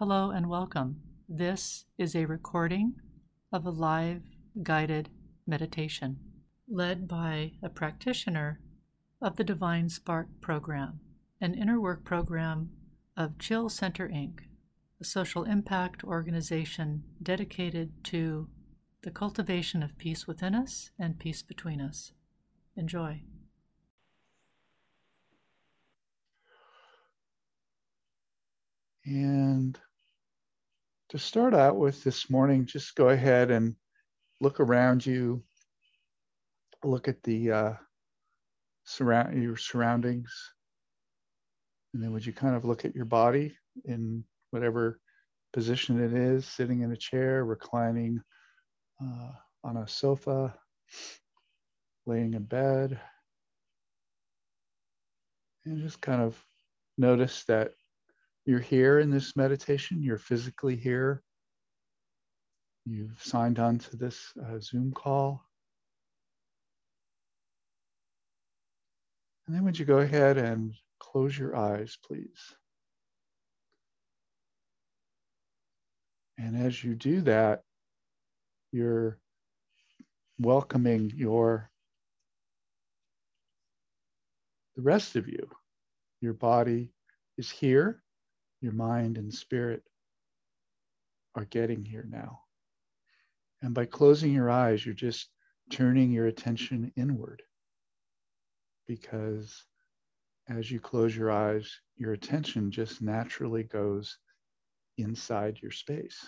Hello and welcome. This is a recording of a live guided meditation led by a practitioner of the Divine Spark program, an inner work program of Chill Center Inc., a social impact organization dedicated to the cultivation of peace within us and peace between us. Enjoy. And to start out with this morning, just go ahead and look around you, look at the uh, surround your surroundings, and then would you kind of look at your body in whatever position it is, sitting in a chair, reclining uh, on a sofa, laying in bed, and just kind of notice that you're here in this meditation, you're physically here. You've signed on to this uh, Zoom call. And then would you go ahead and close your eyes, please? And as you do that, you're welcoming your the rest of you. Your body is here your mind and spirit are getting here now. And by closing your eyes, you're just turning your attention inward. Because as you close your eyes, your attention just naturally goes inside your space.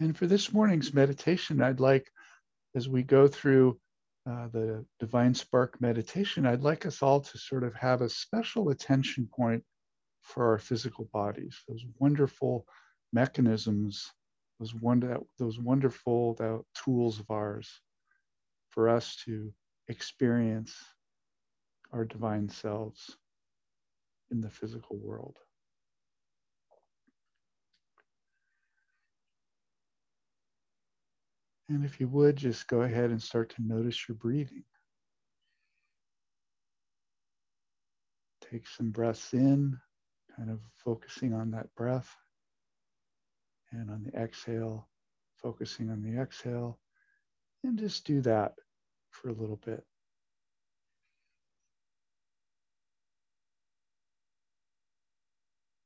And for this morning's meditation, I'd like as we go through uh, the Divine Spark meditation, I'd like us all to sort of have a special attention point for our physical bodies, those wonderful mechanisms, those, wonder, those wonderful uh, tools of ours for us to experience our divine selves in the physical world. And if you would, just go ahead and start to notice your breathing. Take some breaths in, kind of focusing on that breath. And on the exhale, focusing on the exhale. And just do that for a little bit.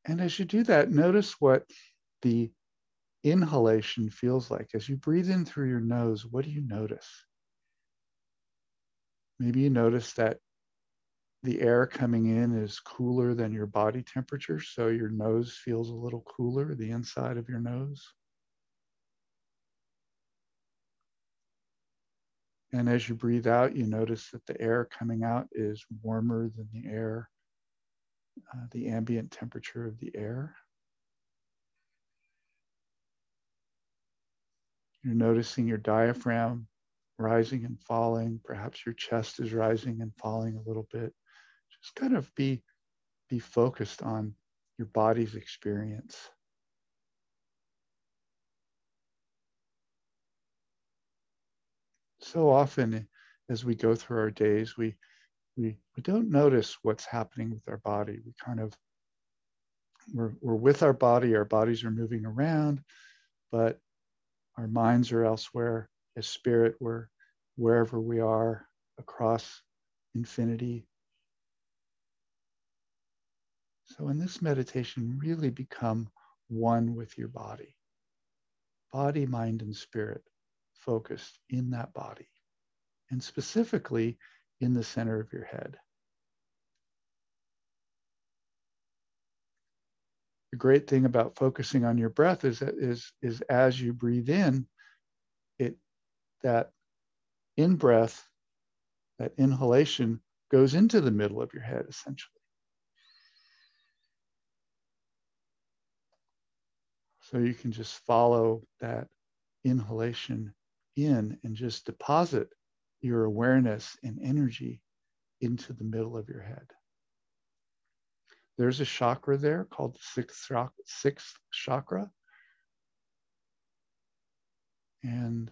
And as you do that, notice what the inhalation feels like. As you breathe in through your nose, what do you notice? Maybe you notice that the air coming in is cooler than your body temperature, so your nose feels a little cooler, the inside of your nose. And as you breathe out, you notice that the air coming out is warmer than the air, uh, the ambient temperature of the air. You're noticing your diaphragm rising and falling. Perhaps your chest is rising and falling a little bit. Just kind of be, be focused on your body's experience. So often as we go through our days, we, we, we don't notice what's happening with our body. We kind of, we're, we're with our body, our bodies are moving around, but our minds are elsewhere. As spirit, we're wherever we are across infinity. So, in this meditation, really become one with your body. Body, mind, and spirit focused in that body, and specifically in the center of your head. The great thing about focusing on your breath is that is is as you breathe in it that in breath that inhalation goes into the middle of your head essentially. So you can just follow that inhalation in and just deposit your awareness and energy into the middle of your head there's a chakra there called the sixth, sixth chakra. And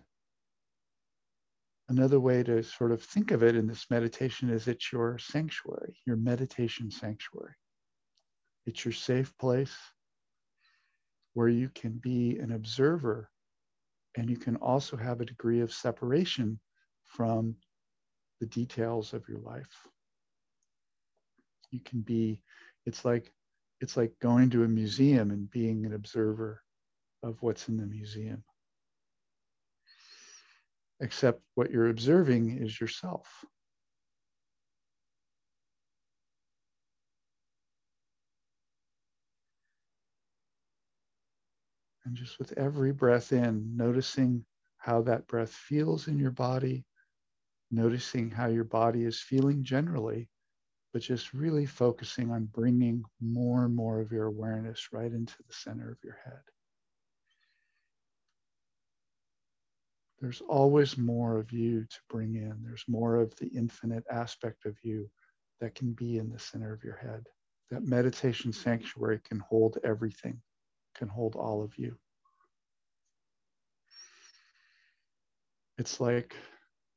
Another way to sort of think of it in this meditation is it's your sanctuary, your meditation sanctuary. It's your safe place where you can be an observer and you can also have a degree of separation from the details of your life. You can be, it's like it's like going to a museum and being an observer of what's in the museum. Except what you're observing is yourself. And just with every breath in, noticing how that breath feels in your body, noticing how your body is feeling generally, but just really focusing on bringing more and more of your awareness right into the center of your head. There's always more of you to bring in. There's more of the infinite aspect of you that can be in the center of your head. That meditation sanctuary can hold everything can hold all of you. It's like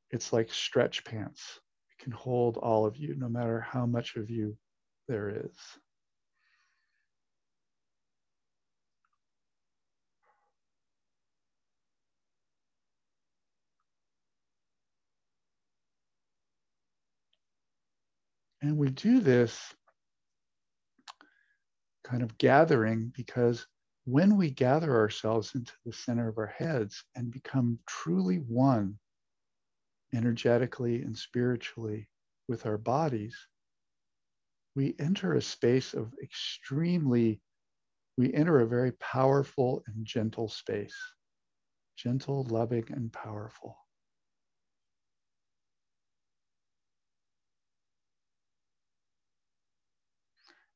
it's like stretch pants. Can hold all of you, no matter how much of you there is. And we do this kind of gathering because when we gather ourselves into the center of our heads and become truly one energetically and spiritually with our bodies, we enter a space of extremely, we enter a very powerful and gentle space. Gentle, loving, and powerful.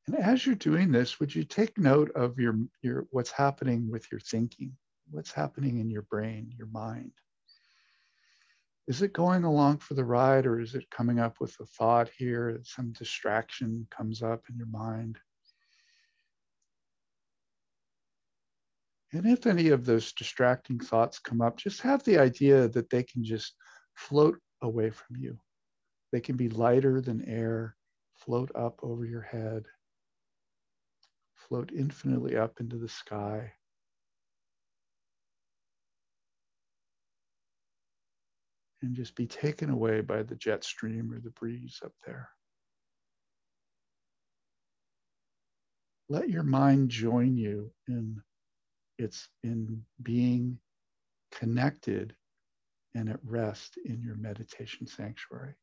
And as you're doing this, would you take note of your, your what's happening with your thinking? What's happening in your brain, your mind? Is it going along for the ride or is it coming up with a thought here? that Some distraction comes up in your mind. And if any of those distracting thoughts come up, just have the idea that they can just float away from you. They can be lighter than air, float up over your head float infinitely up into the sky. And just be taken away by the jet stream or the breeze up there. Let your mind join you in its in being connected and at rest in your meditation sanctuary.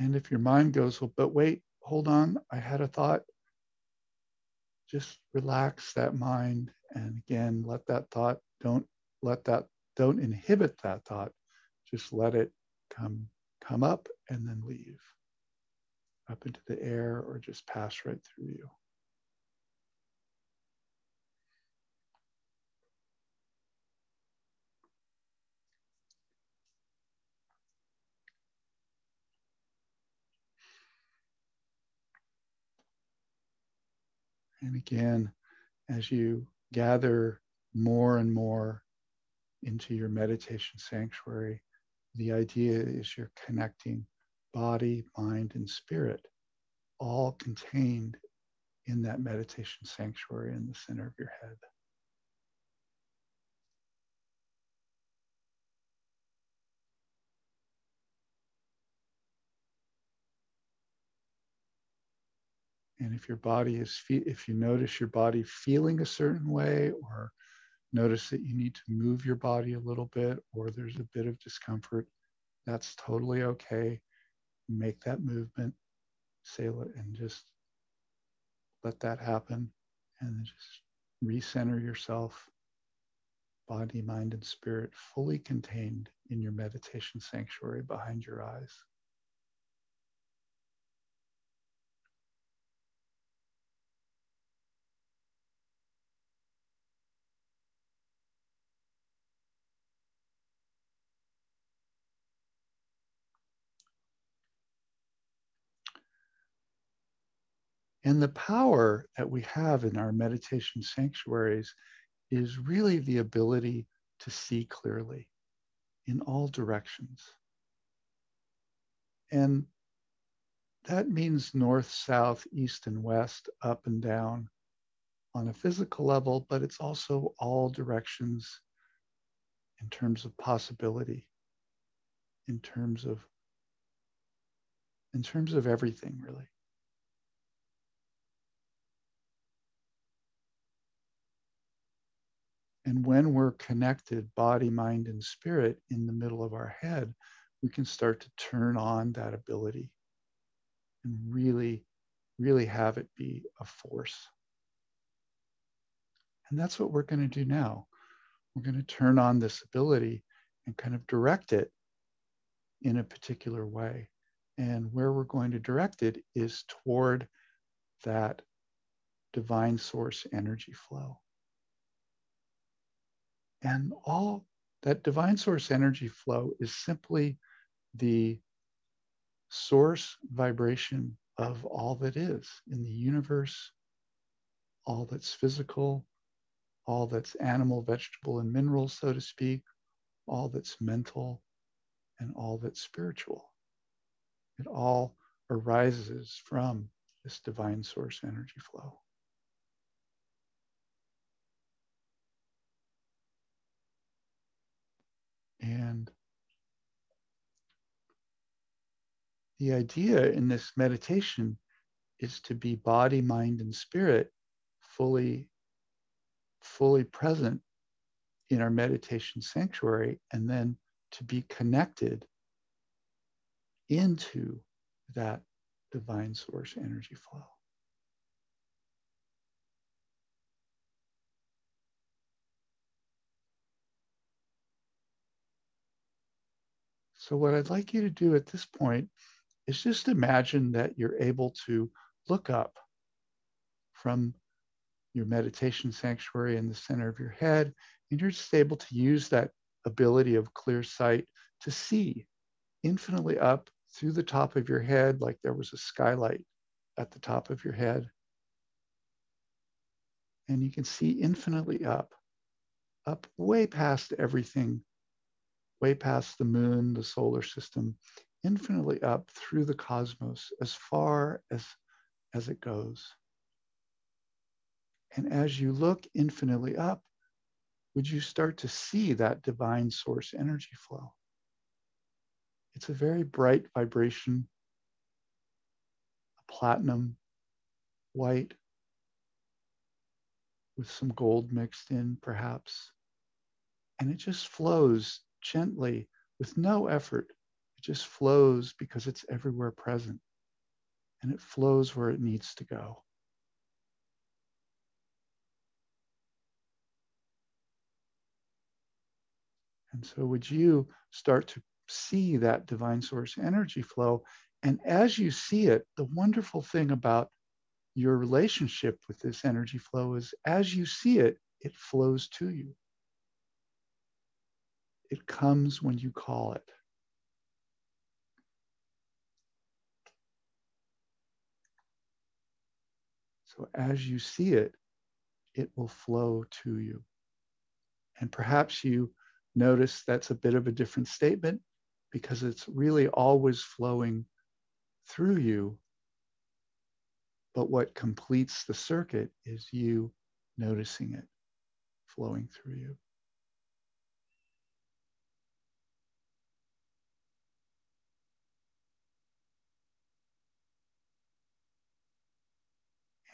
And if your mind goes, well, but wait, hold on, I had a thought, just relax that mind. And again, let that thought, don't let that, don't inhibit that thought. Just let it come, come up and then leave up into the air or just pass right through you. And again, as you gather more and more into your meditation sanctuary, the idea is you're connecting body, mind, and spirit, all contained in that meditation sanctuary in the center of your head. And if your body is, if you notice your body feeling a certain way, or notice that you need to move your body a little bit, or there's a bit of discomfort, that's totally okay. Make that movement, sail it, and just let that happen. And just recenter yourself, body, mind, and spirit, fully contained in your meditation sanctuary behind your eyes. And the power that we have in our meditation sanctuaries is really the ability to see clearly in all directions. And that means north, south, east, and west, up and down on a physical level, but it's also all directions in terms of possibility, in terms of in terms of everything really. And when we're connected, body, mind, and spirit, in the middle of our head, we can start to turn on that ability and really, really have it be a force. And that's what we're going to do now. We're going to turn on this ability and kind of direct it in a particular way. And where we're going to direct it is toward that divine source energy flow. And all that divine source energy flow is simply the source vibration of all that is in the universe, all that's physical, all that's animal, vegetable, and mineral, so to speak, all that's mental, and all that's spiritual. It all arises from this divine source energy flow. And the idea in this meditation is to be body, mind, and spirit fully, fully present in our meditation sanctuary, and then to be connected into that divine source energy flow. So, what I'd like you to do at this point is just imagine that you're able to look up from your meditation sanctuary in the center of your head, and you're just able to use that ability of clear sight to see infinitely up through the top of your head, like there was a skylight at the top of your head. And you can see infinitely up, up way past everything, way past the moon, the solar system, infinitely up through the cosmos as far as, as it goes. And as you look infinitely up, would you start to see that divine source energy flow? It's a very bright vibration, a platinum, white, with some gold mixed in, perhaps. And it just flows gently with no effort It just flows because it's everywhere present and it flows where it needs to go. And so, would you start to see that divine source energy flow? And as you see it, the wonderful thing about your relationship with this energy flow is as you see it, it flows to you. It comes when you call it. So as you see it, it will flow to you. And perhaps you notice that's a bit of a different statement because it's really always flowing through you. But what completes the circuit is you noticing it flowing through you.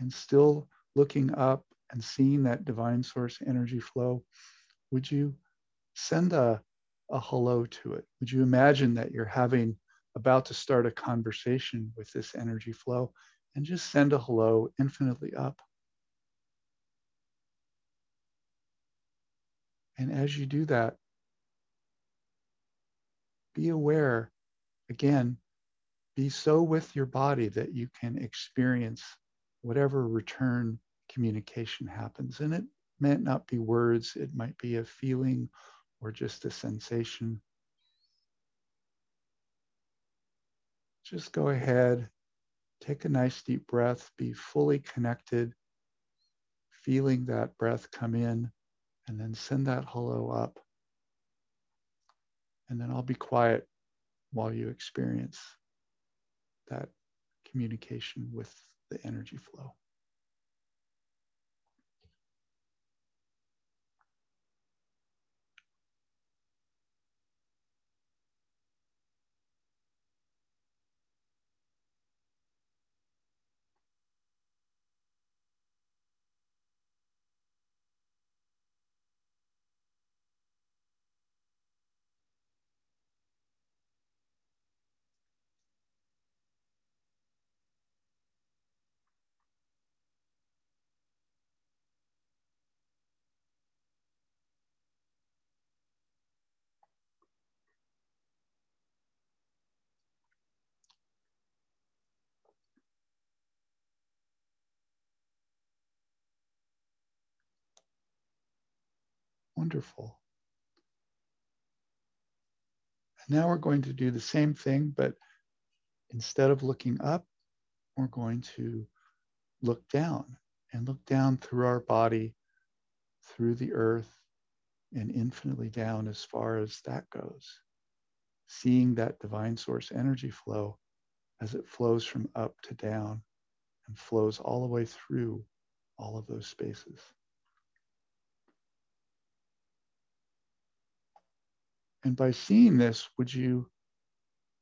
And still looking up and seeing that divine source energy flow, would you send a, a hello to it? Would you imagine that you're having about to start a conversation with this energy flow and just send a hello infinitely up? And as you do that, be aware, again, be so with your body that you can experience whatever return communication happens. And it might not be words, it might be a feeling or just a sensation. Just go ahead take a nice deep breath, be fully connected, feeling that breath come in, and then send that hello up. And then I'll be quiet while you experience that communication with the energy flow. Wonderful. And now we're going to do the same thing, but instead of looking up, we're going to look down and look down through our body, through the earth, and infinitely down as far as that goes. Seeing that divine source energy flow as it flows from up to down and flows all the way through all of those spaces. And by seeing this, would you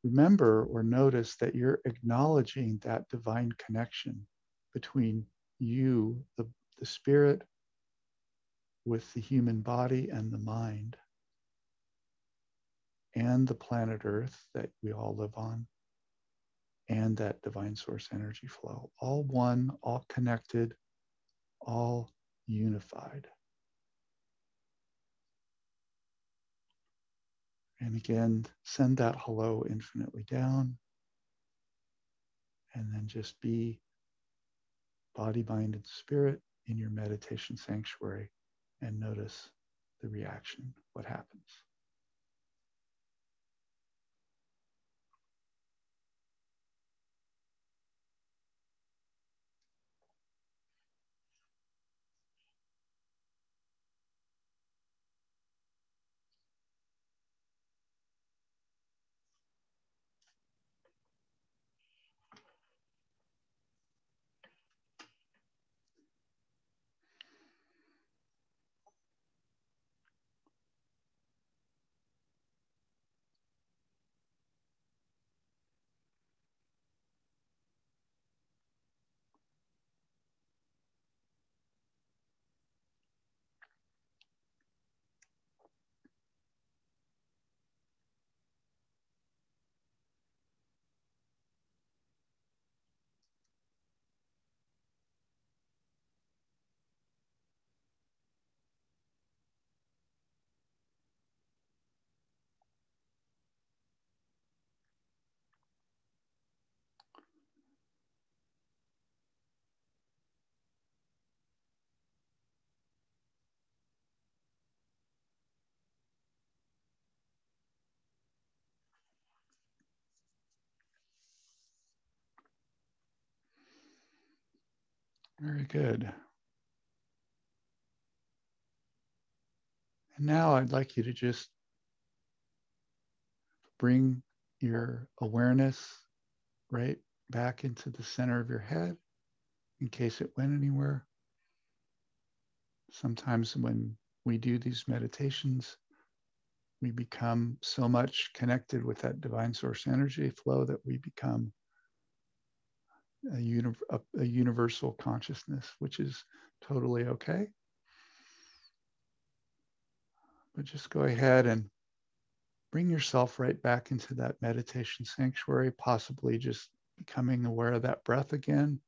remember or notice that you're acknowledging that divine connection between you, the, the spirit, with the human body and the mind, and the planet Earth that we all live on, and that divine source energy flow. All one, all connected, all unified. And again, send that hello infinitely down. And then just be body, mind, and spirit in your meditation sanctuary and notice the reaction, what happens. Very good. And now I'd like you to just bring your awareness right back into the center of your head in case it went anywhere. Sometimes when we do these meditations, we become so much connected with that divine source energy flow that we become a, uni- a, a universal consciousness, which is totally okay. But just go ahead and bring yourself right back into that meditation sanctuary, possibly just becoming aware of that breath again,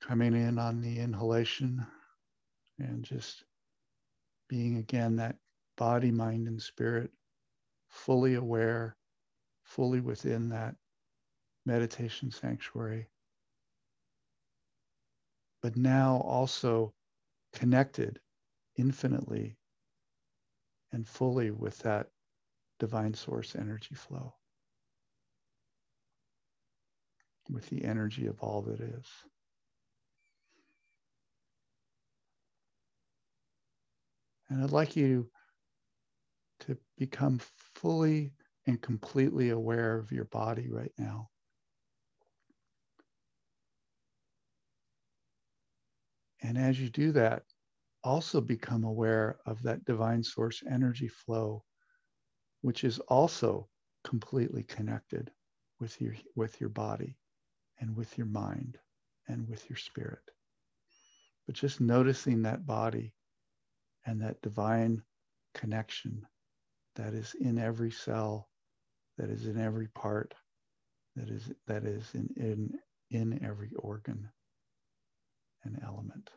coming in on the inhalation, and just being again that body, mind, and spirit fully aware, fully within that meditation sanctuary, but now also connected infinitely and fully with that divine source energy flow. with the energy of all that is. And I'd like you to become fully and completely aware of your body right now. And as you do that, also become aware of that divine source energy flow, which is also completely connected with your, with your body and with your mind and with your spirit. But just noticing that body and that divine connection that is in every cell, that is in every part, that is that is in in, in every organ and element.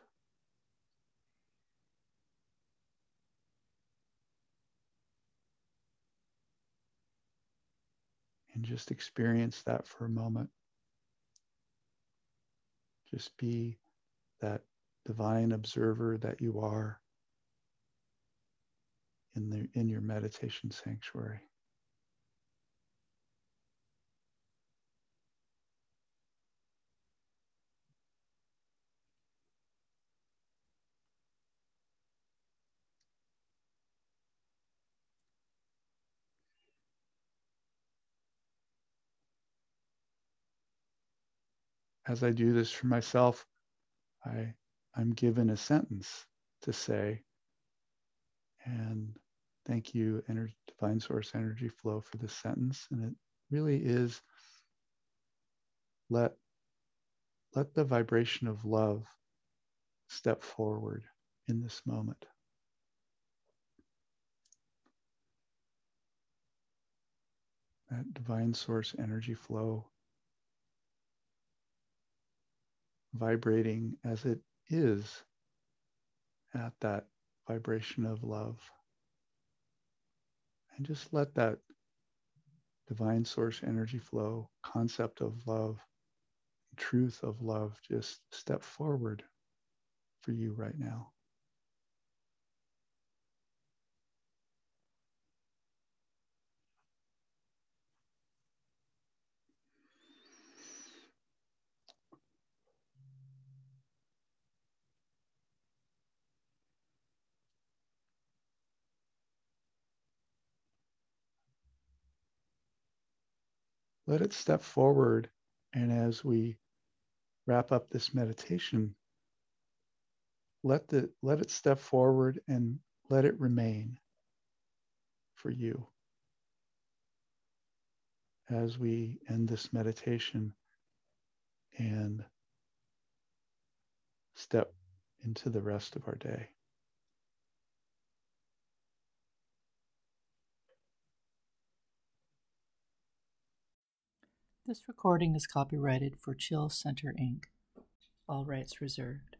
And just experience that for a moment. Just be that divine observer that you are in the in your meditation sanctuary. As I do this for myself, I I'm given a sentence to say and thank you, Ener- Divine Source Energy Flow, for this sentence. And it really is let, let the vibration of love step forward in this moment. That divine source energy flow vibrating as it is at that vibration of love. And just let that divine source energy flow, concept of love, truth of love just step forward for you right now. Let it step forward. And as we wrap up this meditation, let the let it step forward and let it remain for you as we end this meditation and step into the rest of our day. This recording is copyrighted for Chill Center Inc., all rights reserved.